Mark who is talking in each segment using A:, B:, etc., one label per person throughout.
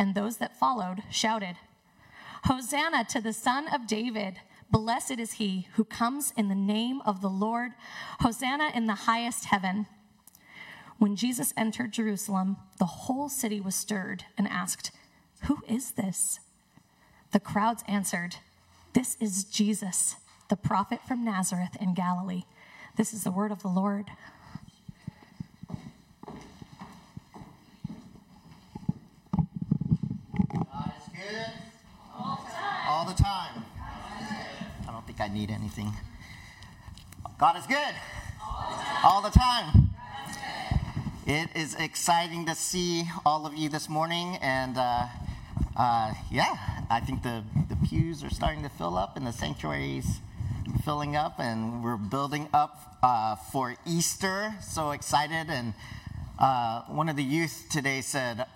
A: and those that followed shouted, Hosanna to the Son of David! Blessed is he who comes in the name of the Lord. Hosanna in the highest heaven. When Jesus entered Jerusalem, the whole city was stirred and asked, Who is this? The crowds answered, This is Jesus, the prophet from Nazareth in Galilee. This is the word of the Lord.
B: God is good all the time. I don't think I need anything. God is good all the time. It is exciting to see all of you this morning, and uh, uh, yeah, I think the, the pews are starting to fill up, and the sanctuary's filling up, and we're building up uh, for Easter. So excited! And uh, one of the youth today said,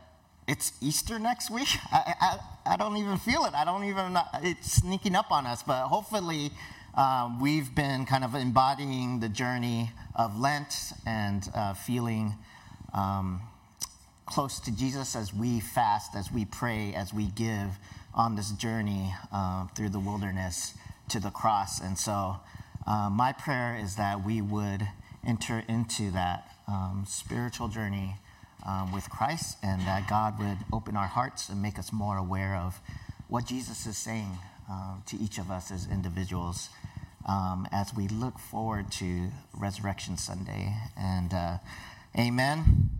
B: "It's Easter next week." I, I, I don't even feel it. I don't even. It's sneaking up on us, but hopefully. Um, we've been kind of embodying the journey of Lent and uh, feeling um, close to Jesus as we fast, as we pray, as we give on this journey uh, through the wilderness to the cross. And so, uh, my prayer is that we would enter into that um, spiritual journey um, with Christ and that God would open our hearts and make us more aware of what Jesus is saying uh, to each of us as individuals um, as we look forward to Resurrection Sunday. And uh, amen.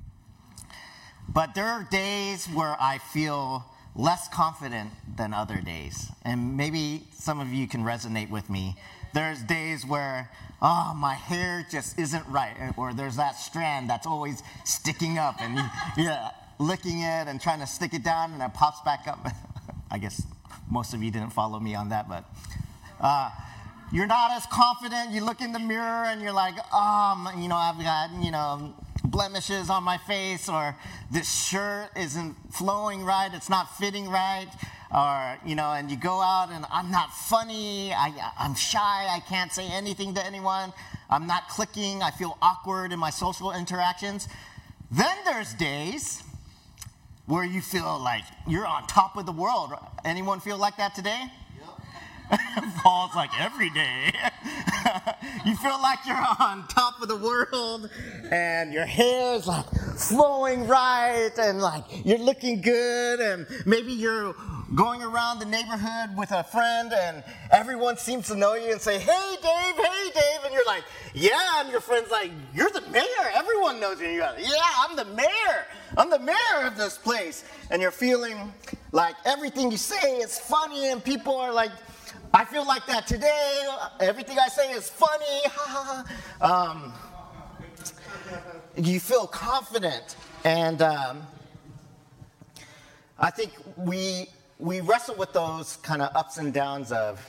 B: But there are days where I feel less confident than other days. And maybe some of you can resonate with me. There's days where, oh, my hair just isn't right, or there's that strand that's always sticking up, and yeah, licking it and trying to stick it down, and it pops back up. I guess most of you didn't follow me on that, but uh, you're not as confident. You look in the mirror and you're like, um, you know, I've got, you know, blemishes on my face, or this shirt isn't flowing right, it's not fitting right, or, you know, and you go out and I'm not funny, I, I'm shy, I can't say anything to anyone, I'm not clicking, I feel awkward in my social interactions. Then there's days where you feel like you're on top of the world. Anyone feel like that today? Yep. Paul's like every day. you feel like you're on top of the world and your hair is like flowing right and like you're looking good and maybe you're going around the neighborhood with a friend and everyone seems to know you and say, hey Dave, hey Dave, and you're like, yeah, and your friend's like, you're the mayor, everyone knows you. And you're like, yeah, I'm the mayor, I'm the mayor of this place. And you're feeling like everything you say is funny and people are like, I feel like that today. Everything I say is funny. Ha um, you feel confident. And um, I think we, we wrestle with those kind of ups and downs of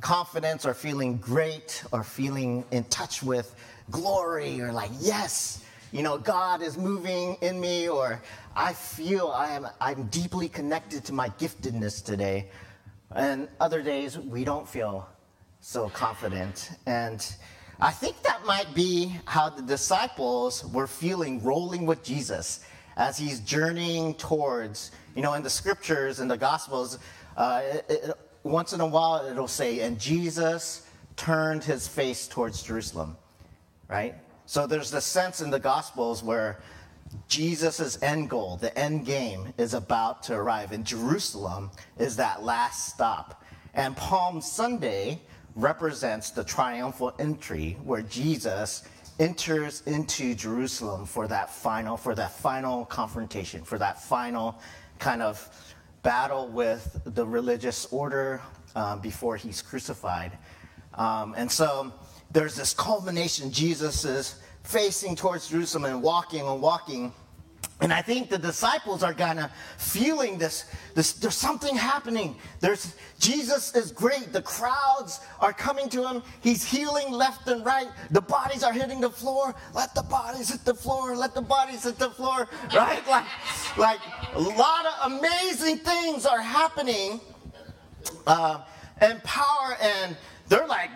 B: confidence or feeling great or feeling in touch with glory or like, yes, you know, God is moving in me or I feel I am, I'm deeply connected to my giftedness today. And other days we don't feel so confident. And I think that might be how the disciples were feeling rolling with Jesus as he's journeying towards, you know, in the scriptures and the gospels, uh, it, it, once in a while it'll say, and Jesus turned his face towards Jerusalem, right? So there's the sense in the gospels where Jesus' end goal, the end game, is about to arrive. And Jerusalem is that last stop. And Palm Sunday represents the triumphal entry where Jesus enters into Jerusalem for that final, for that final confrontation, for that final kind of battle with the religious order um, before he's crucified. Um, and so there's this culmination. Jesus is facing towards Jerusalem and walking and walking. And I think the disciples are kind of feeling this, this. There's something happening. There's Jesus is great. The crowds are coming to him. He's healing left and right. The bodies are hitting the floor. Let the bodies hit the floor. Let the bodies hit the floor. Right? Like, like a lot of amazing things are happening. Uh, and power, and they're like,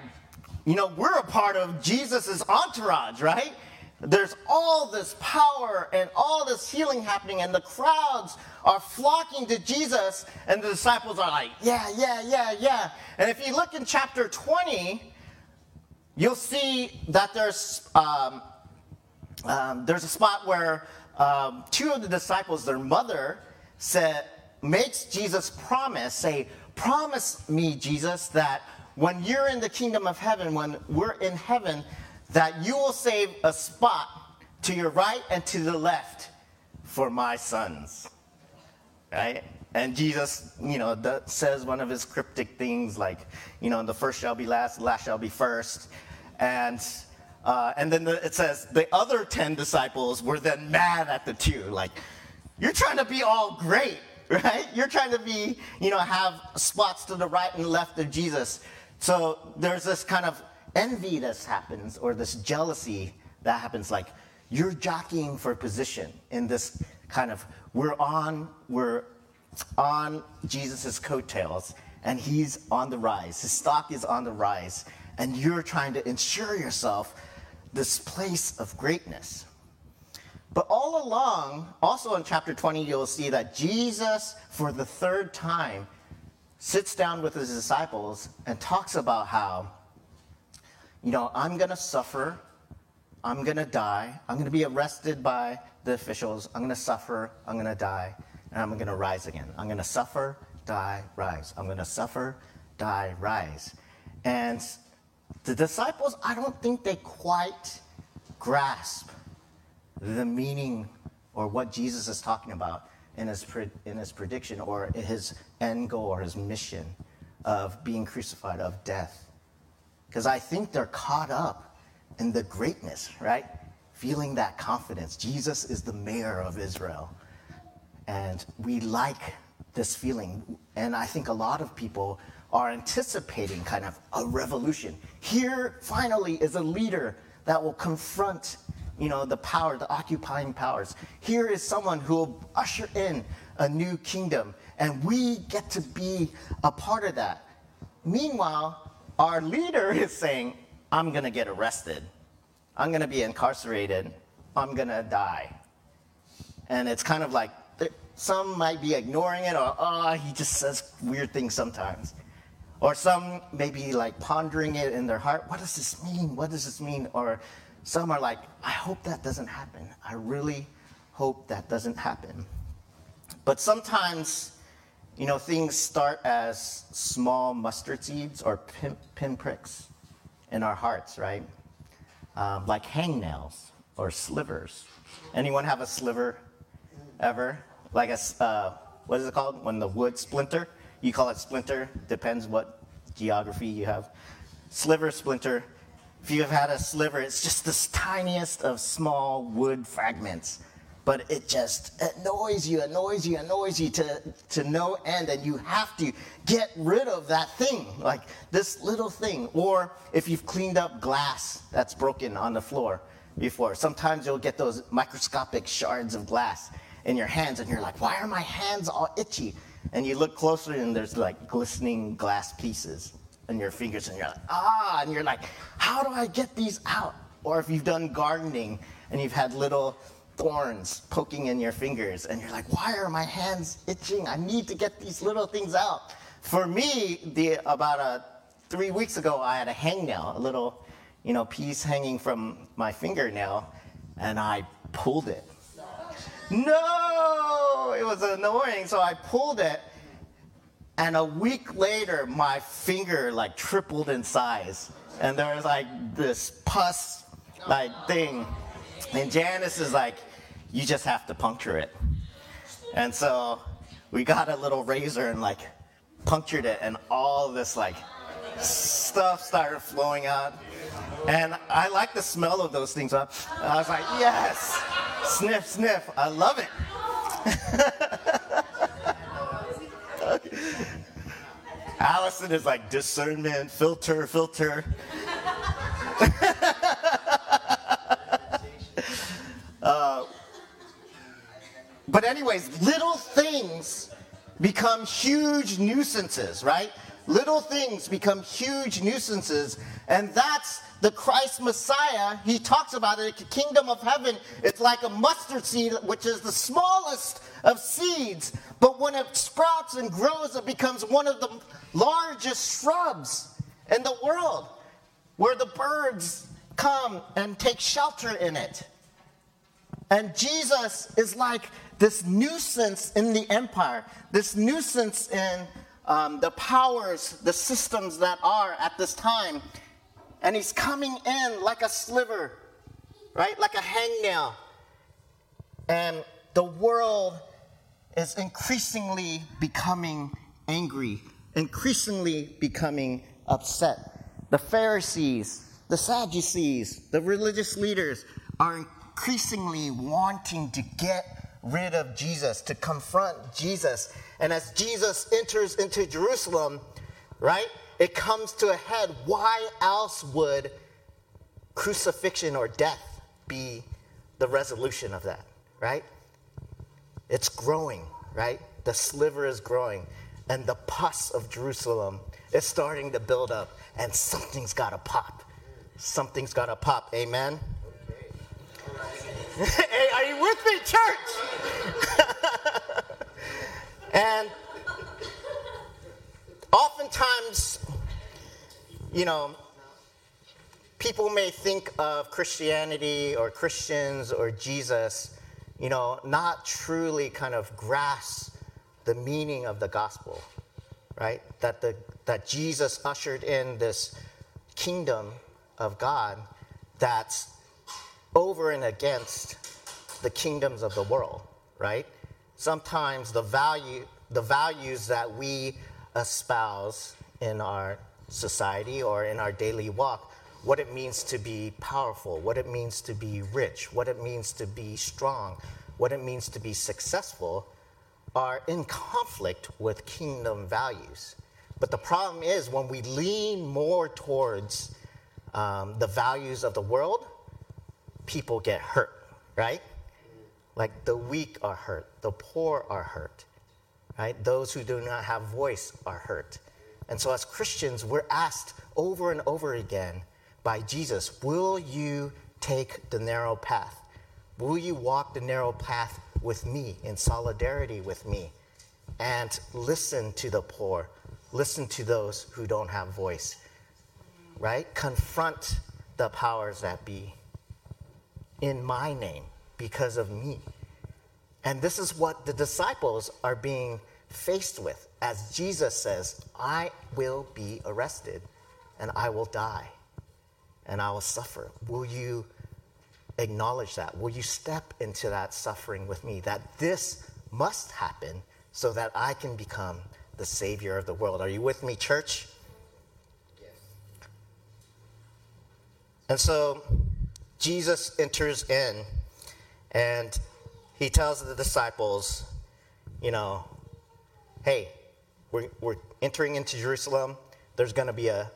B: you know, we're a part of Jesus's entourage, right? There's all this power and all this healing happening, and the crowds are flocking to Jesus, and the disciples are like, yeah, yeah, yeah, yeah. And if you look in chapter 20, you'll see that there's, um, um, there's a spot where um, two of the disciples, their mother, said, makes Jesus promise, say, promise me, Jesus, that when you're in the kingdom of heaven, when we're in heaven, that you will save a spot to your right and to the left for my sons. Right? And Jesus, you know, says one of his cryptic things like, you know, the first shall be last, the last shall be first. And uh, and then the, it says the other 10 disciples were then mad at the two. Like, you're trying to be all great, right? You're trying to be, you know, have spots to the right and left of Jesus. So there's this kind of envy that happens or this jealousy that happens like you're jockeying for position in this kind of we're on we're on jesus's coattails and he's on the rise. His stock is on the rise and you're trying to ensure yourself this place of greatness. But all along also in chapter 20 you'll see that jesus for the third time sits down with his disciples and talks about how you know, I'm going to suffer. I'm going to die. I'm going to be arrested by the officials. I'm going to suffer. I'm going to die. And I'm going to rise again. I'm going to suffer, die, rise. I'm going to suffer, die, rise. And the disciples, I don't think they quite grasp the meaning or what Jesus is talking about in his, in his prediction or his end goal or his mission of being crucified, of death. Because I think they're caught up in the greatness, right? Feeling that confidence. Jesus is the mayor of Israel. And we like this feeling. And I think a lot of people are anticipating kind of a revolution. Here, finally, is a leader that will confront you know the power the occupying powers here is someone who will usher in a new kingdom and we get to be a part of that meanwhile our leader is saying, I'm going to get arrested. I'm going to be incarcerated. I'm going to die. And it's kind of like some might be ignoring it or, oh, he just says weird things sometimes. Or some may be like pondering it in their heart. What does this mean? What does this mean? Or some are like, I hope that doesn't happen. I really hope that doesn't happen. But sometimes you know, things start as small mustard seeds or pin, pinpricks in our hearts, right? Um, like hangnails or slivers. Anyone have a sliver ever? Like a, uh, what is it called? When the wood splinter? You call it splinter, depends what geography you have. Sliver, splinter. If you have had a sliver, it's just the tiniest of small wood fragments but it just annoys you, annoys you, annoys you to, to no end, and you have to get rid of that thing, like this little thing. Or if you've cleaned up glass that's broken on the floor before, sometimes you'll get those microscopic shards of glass in your hands, and you're like, why are my hands all itchy? And you look closer, and there's like glistening glass pieces in your fingers, and you're like, ah, and you're like, how do I get these out? Or if you've done gardening and you've had little thorns poking in your fingers, and you're like, why are my hands itching? I need to get these little things out. For me, the, about a, three weeks ago, I had a hangnail, a little you know, piece hanging from my fingernail, and I pulled it. no, it was annoying. So I pulled it, and a week later, my finger like tripled in size, and there was like this pus like thing, and Janice is like, "You just have to puncture it," and so we got a little razor and like punctured it, and all this like stuff started flowing out. And I like the smell of those things. Up. I was like, yes, sniff, sniff. I love it. Allison is like discernment, filter, filter. But, anyways, little things become huge nuisances, right? Little things become huge nuisances, and that's the Christ Messiah. He talks about it, the kingdom of heaven. It's like a mustard seed, which is the smallest of seeds, but when it sprouts and grows, it becomes one of the largest shrubs in the world, where the birds come and take shelter in it. And Jesus is like this nuisance in the empire, this nuisance in um, the powers, the systems that are at this time. And he's coming in like a sliver, right? Like a hangnail. And the world is increasingly becoming angry, increasingly becoming upset. The Pharisees, the Sadducees, the religious leaders are increasingly wanting to get rid of Jesus, to confront Jesus. And as Jesus enters into Jerusalem, right, it comes to a head. Why else would crucifixion or death be the resolution of that, right? It's growing, right? The sliver is growing, and the pus of Jerusalem is starting to build up, and something's got to pop. Something's got to pop. Amen? hey, are you with me, church? and oftentimes, you know, people may think of Christianity or Christians or Jesus, you know, not truly kind of grasp the meaning of the gospel, right? That, the, that Jesus ushered in this kingdom of God that's over and against the kingdoms of the world, right? Sometimes the value, the values that we espouse in our society or in our daily walk, what it means to be powerful, what it means to be rich, what it means to be strong, what it means to be successful, are in conflict with kingdom values. But the problem is when we lean more towards um, the values of the world, people get hurt, right? Like the weak are hurt, the poor are hurt, right? Those who do not have voice are hurt. And so, as Christians, we're asked over and over again by Jesus Will you take the narrow path? Will you walk the narrow path with me, in solidarity with me, and listen to the poor, listen to those who don't have voice, right? Confront the powers that be in my name because of me. And this is what the disciples are being faced with as Jesus says, I will be arrested and I will die and I will suffer. Will you acknowledge that? Will you step into that suffering with me? That this must happen so that I can become the Savior of the world. Are you with me, church? Yes. And so Jesus enters in and he tells the disciples, you know, hey, we're, we're entering into Jerusalem. There's going to be a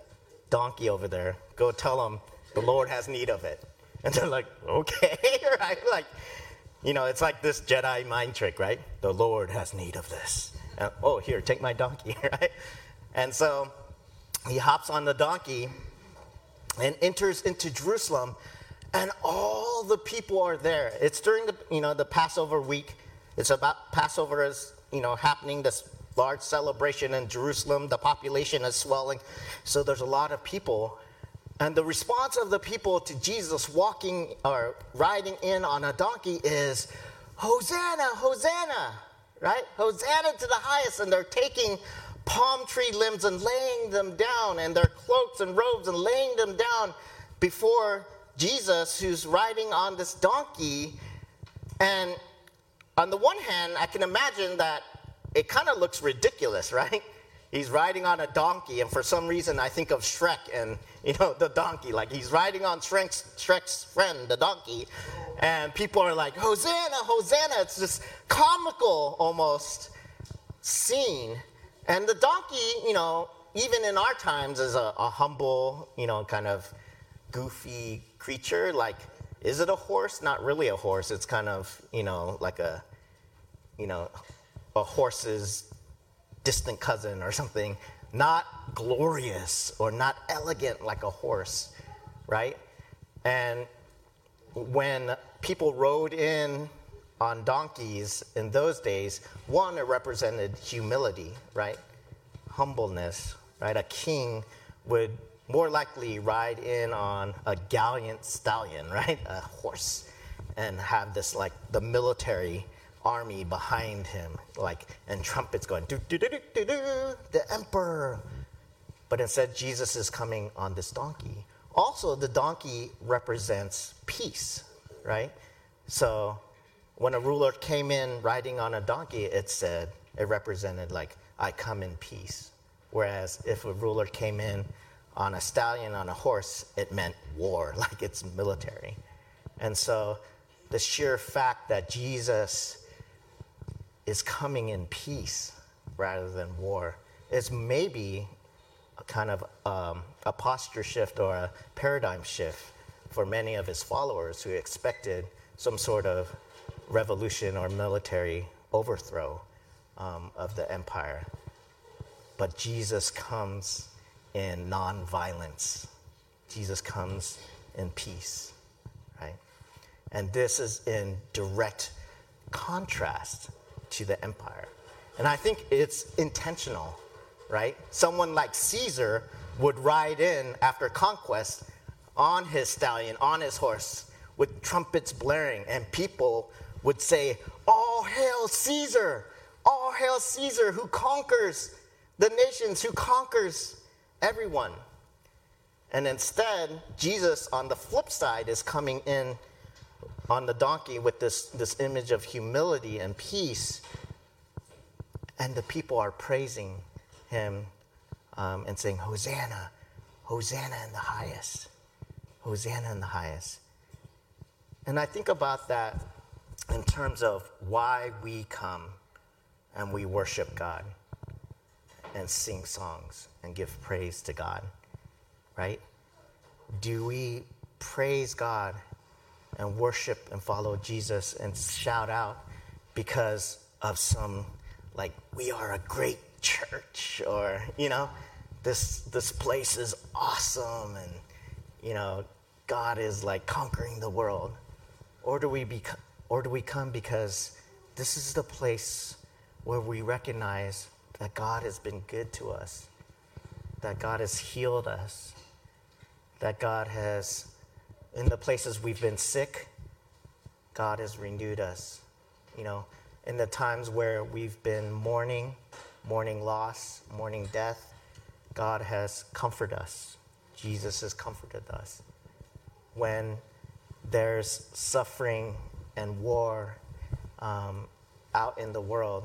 B: donkey over there. Go tell them the Lord has need of it. And they're like, okay, right? Like, you know, it's like this Jedi mind trick, right? The Lord has need of this. And, oh, here, take my donkey, right? And so he hops on the donkey and enters into Jerusalem and all the people are there. It's during the you know the Passover week. It's about Passover is you know happening this large celebration in Jerusalem. The population is swelling, so there's a lot of people. And the response of the people to Jesus walking or riding in on a donkey is, Hosanna, Hosanna, right? Hosanna to the highest. And they're taking palm tree limbs and laying them down, and their cloaks and robes and laying them down before Jesus, who's riding on this donkey. And on the one hand, I can imagine that it kind of looks ridiculous, right? He's riding on a donkey, and for some reason, I think of Shrek and you know the donkey. Like he's riding on Shrek's, Shrek's friend, the donkey, and people are like, "Hosanna, Hosanna!" It's this comical almost scene, and the donkey, you know, even in our times, is a, a humble, you know, kind of goofy creature. Like, is it a horse? Not really a horse. It's kind of, you know, like a, you know, a horse's distant cousin or something. Not glorious or not elegant like a horse, right? And when people rode in on donkeys in those days, one, it represented humility, right? Humbleness, right? A king would more likely ride in on a gallant stallion, right? A horse, and have this like the military army behind him, like, and trumpets going, do, do, do, do, do, do, the emperor. But instead, Jesus is coming on this donkey. Also, the donkey represents peace, right? So when a ruler came in riding on a donkey, it said, it represented like, I come in peace. Whereas if a ruler came in on a stallion, on a horse, it meant war, like it's military. And so the sheer fact that Jesus is coming in peace rather than war is maybe a kind of um, a posture shift or a paradigm shift for many of his followers who expected some sort of revolution or military overthrow um, of the empire. But Jesus comes in nonviolence. Jesus comes in peace, right? And this is in direct contrast to the empire. And I think it's intentional, right? Someone like Caesar would ride in after conquest on his stallion, on his horse, with trumpets blaring, and people would say, All hail Caesar! All hail Caesar who conquers the nations, who conquers everyone. And instead, Jesus, on the flip side, is coming in on the donkey with this, this image of humility and peace. And the people are praising him um, and saying, Hosanna, Hosanna in the highest, Hosanna in the highest. And I think about that in terms of why we come and we worship God and sing songs and give praise to God, right? Do we praise God and worship and follow Jesus and shout out because of some, like, we are a great church or, you know, this, this place is awesome and, you know, God is like conquering the world? Or do we, bec- or do we come because this is the place where we recognize that God has been good to us, that God has healed us, that God has, in the places we've been sick, God has renewed us. You know, in the times where we've been mourning, mourning loss, mourning death, God has comforted us. Jesus has comforted us. When there's suffering and war um, out in the world,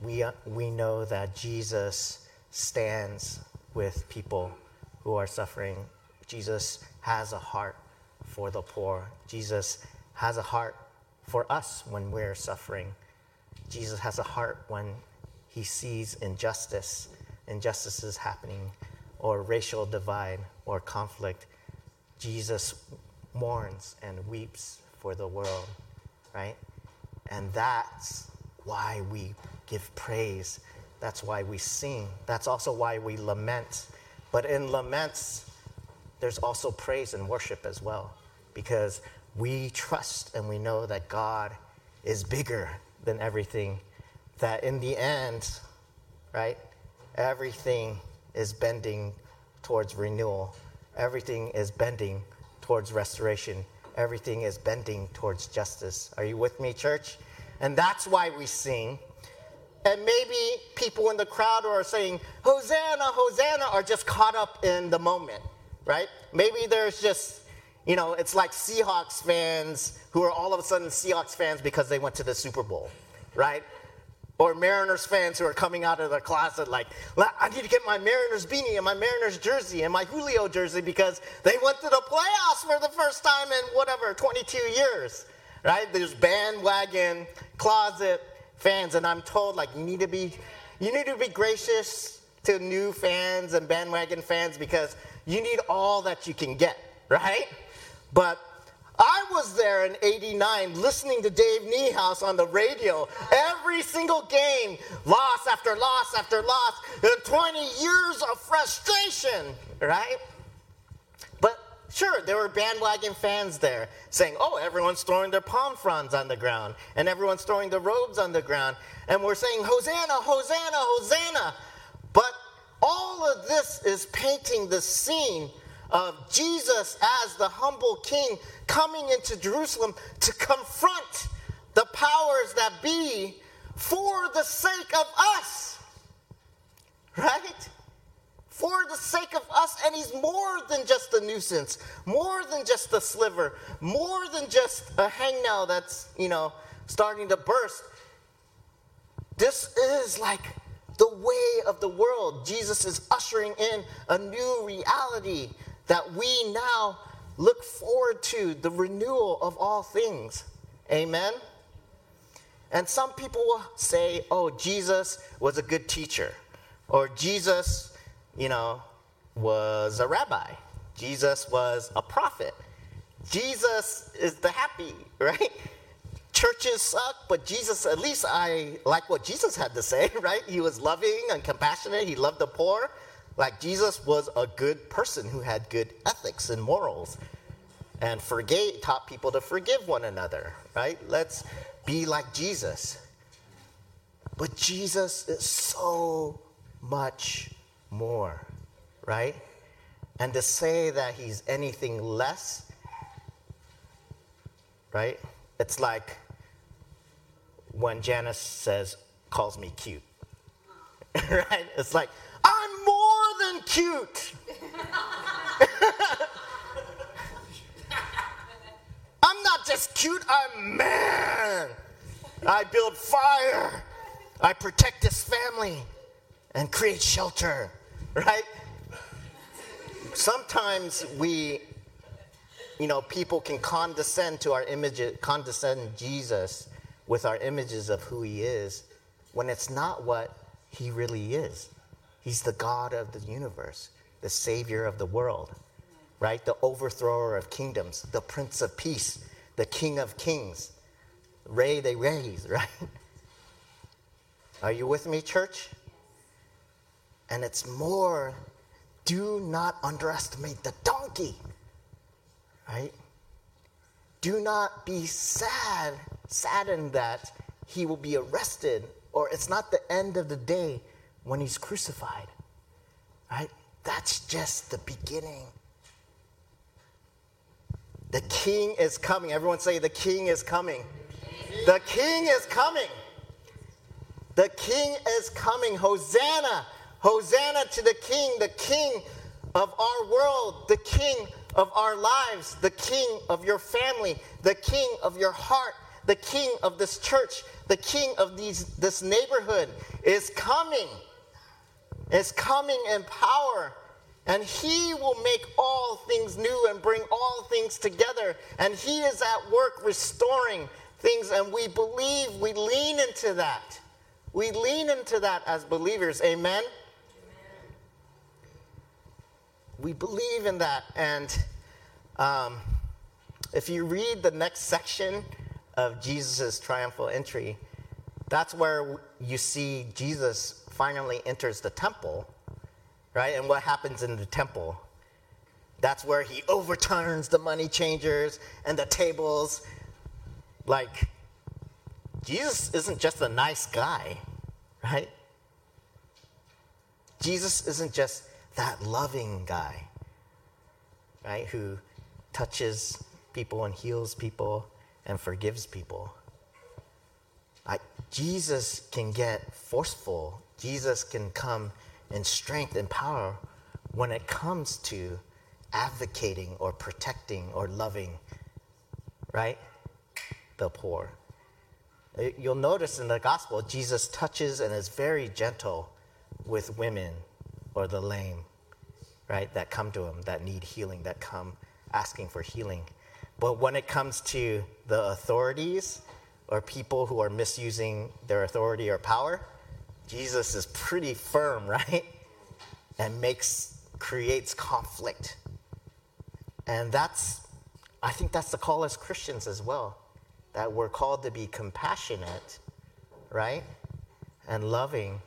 B: we, we know that Jesus stands with people who are suffering. Jesus has a heart for the poor. Jesus has a heart for us when we're suffering. Jesus has a heart when he sees injustice, injustices happening, or racial divide or conflict. Jesus mourns and weeps for the world, right? And that's why we give praise. That's why we sing. That's also why we lament. But in laments, there's also praise and worship as well, because we trust and we know that God is bigger than everything, that in the end, right, everything is bending towards renewal, everything is bending towards restoration. everything is bending towards justice. Are you with me, church? And that's why we sing. And maybe people in the crowd who are saying, Hosanna, Hosanna, are just caught up in the moment, right? Maybe there's just, you know, it's like Seahawks fans who are all of a sudden Seahawks fans because they went to the Super Bowl, right? Or Mariners fans who are coming out of their closet like, I need to get my Mariners beanie and my Mariners jersey and my Julio jersey because they went to the playoffs for the first time in whatever, 22 years, right? There's bandwagon, closet, fans, and I'm told like you need to be you need to be gracious to new fans and bandwagon fans because you need all that you can get, right? But I was there in 89 listening to Dave Niehaus on the radio every single game, loss after loss after loss, 20 years of frustration, right? Sure, there were bandwagon fans there saying, oh, everyone's throwing their palm fronds on the ground, and everyone's throwing their robes on the ground, and we're saying, Hosanna, Hosanna, Hosanna. But all of this is painting the scene of Jesus as the humble king coming into Jerusalem to confront the powers that be for the sake of us. Right? For the sake of us, and he's more than just a nuisance, more than just a sliver, more than just a hangnail that's, you know, starting to burst. This is like the way of the world. Jesus is ushering in a new reality that we now look forward to the renewal of all things. Amen. And some people will say, oh, Jesus was a good teacher, or Jesus you know, was a rabbi. Jesus was a prophet. Jesus is the happy, right? Churches suck, but Jesus, at least I like what Jesus had to say, right? He was loving and compassionate. He loved the poor. Like Jesus was a good person who had good ethics and morals and forgave, taught people to forgive one another, right? Let's be like Jesus. But Jesus is so much more, right? And to say that he's anything less, right? It's like when Janice says, calls me cute, right? It's like, I'm more than cute. I'm not just cute, I'm man. I build fire. I protect this family and create shelter right? Sometimes we, you know, people can condescend to our images, condescend Jesus with our images of who he is when it's not what he really is. He's the God of the universe, the Savior of the world, right? The overthrower of kingdoms, the Prince of Peace, the King of Kings. Ray they raise, right? Are you with me, church? And it's more, do not underestimate the donkey, right? Do not be sad, saddened that he will be arrested, or it's not the end of the day when he's crucified, right? That's just the beginning. The king is coming. Everyone say, The king is coming. The king is coming. The king is coming. Hosanna. Hosanna to the King, the King of our world, the King of our lives, the King of your family, the King of your heart, the King of this church, the King of these, this neighborhood is coming. Is coming in power. And he will make all things new and bring all things together. And he is at work restoring things. And we believe, we lean into that. We lean into that as believers. Amen. We believe in that. And um, if you read the next section of Jesus' triumphal entry, that's where you see Jesus finally enters the temple, right? And what happens in the temple? That's where he overturns the money changers and the tables. Like, Jesus isn't just a nice guy, right? Jesus isn't just that loving guy, right, who touches people and heals people and forgives people. Like, Jesus can get forceful. Jesus can come in strength and power when it comes to advocating or protecting or loving, right? The poor. Uh, you'll notice in the gospel, Jesus touches and is very gentle with women or the lame, right? That come to him, that need healing, that come asking for healing. But when it comes to the authorities or people who are misusing their authority or power, Jesus is pretty firm, right? And makes creates conflict. And that's I think that's the call as Christians as well. That we're called to be compassionate, right? And loving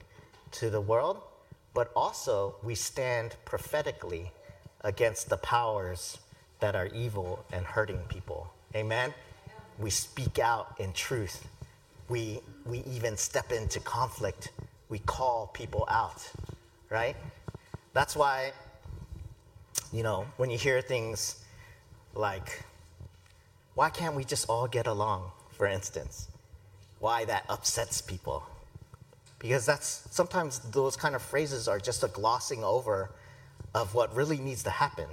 B: to the world, but also we stand prophetically against the powers that are evil and hurting people. Amen? We speak out in truth. We, we even step into conflict. We call people out, right? That's why, you know, when you hear things like, why can't we just all get along, for instance? Why that upsets people. Because that's sometimes those kind of phrases are just a glossing over of what really needs to happen,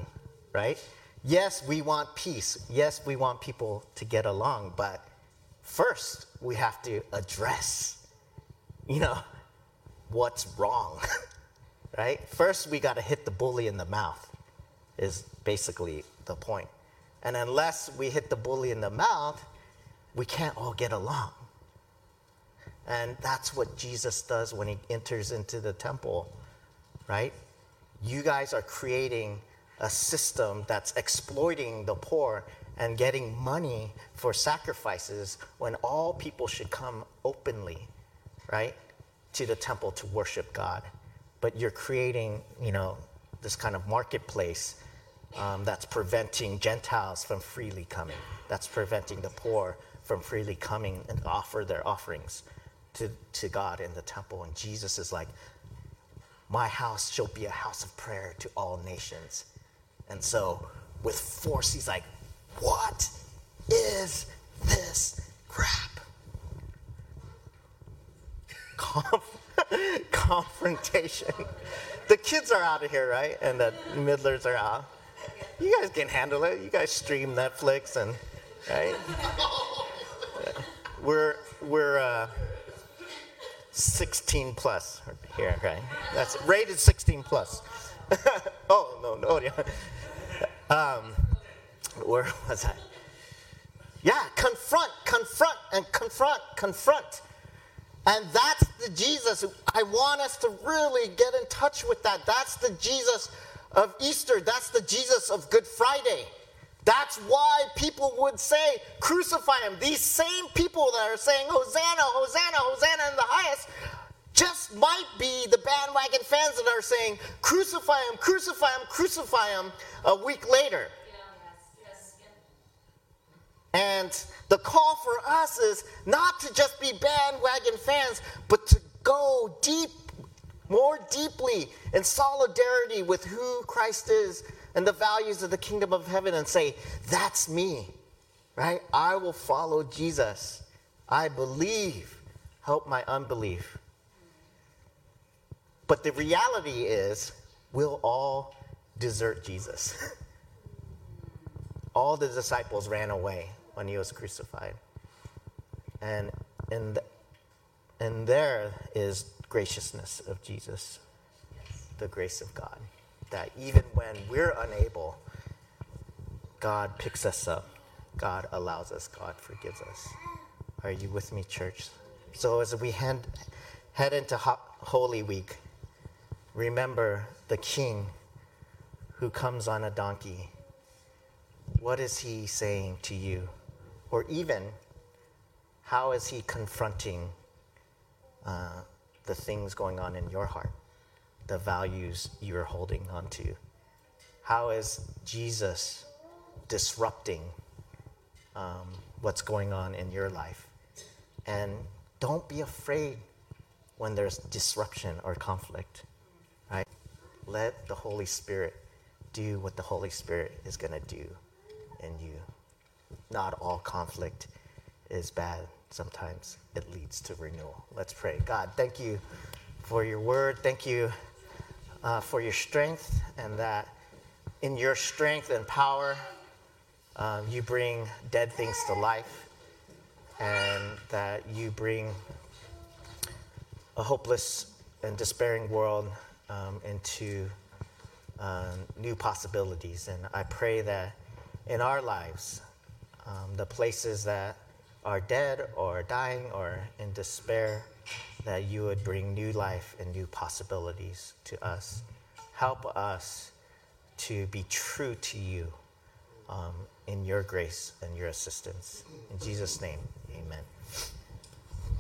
B: right? Yes, we want peace. Yes, we want people to get along, but first we have to address, you know, what's wrong, right? First we got to hit the bully in the mouth, is basically the point. And unless we hit the bully in the mouth, we can't all get along. And that's what Jesus does when he enters into the temple, right? You guys are creating a system that's exploiting the poor and getting money for sacrifices when all people should come openly, right, to the temple to worship God. But you're creating, you know, this kind of marketplace um, that's preventing Gentiles from freely coming. That's preventing the poor from freely coming and offer their offerings to, to God in the temple. And Jesus is like, My house shall be a house of prayer to all nations. And so, with force, he's like, What is this crap? Conf- confrontation. The kids are out of here, right? And the middlers are out. You guys can handle it. You guys stream Netflix and, right? We're, we're, uh, 16 plus here, right? That's rated 16 plus. oh, no, no, yeah. Um, where was I? Yeah, confront, confront, and confront, confront. And that's the Jesus. I want us to really get in touch with that. That's the Jesus of Easter. That's the Jesus of Good Friday. That's why people would say, crucify him. These same people that are saying, Hosanna, Hosanna, Hosanna in the highest, just might be the bandwagon fans that are saying, crucify him, crucify him, crucify him a week later. And the call for us is not to just be bandwagon fans, but to go deep, more deeply in solidarity with who Christ is and the values of the kingdom of heaven and say, That's me, right? I will follow Jesus. I believe. Help my unbelief. But the reality is, we'll all desert Jesus. all the disciples ran away when he was crucified. And, and, and there is graciousness of Jesus, the grace of God that even when we're unable, God picks us up. God allows us. God forgives us. Are you with me, church? So as we head, head into Holy Week, remember the King who comes on a donkey. What is he saying to you? Or even, how is he confronting uh, the things going on in your heart? The values you're holding onto? How is Jesus disrupting um, what's going on in your life? And don't be afraid when there's disruption or conflict, right? Let the Holy Spirit do what the Holy Spirit is going to do in you. not all conflict is bad. Sometimes it leads to renewal. Let's pray. God, thank you for your word. Thank you uh, for your strength, and that in your strength and power, um, you bring dead things to life, and that you bring a hopeless and despairing world um, into uh, new possibilities. And I pray that in our lives, um, the places that are dead or dying or in despair, that you would bring new life and new possibilities to us. Help us to be true to you um, in your grace and your assistance. In Jesus' name, amen.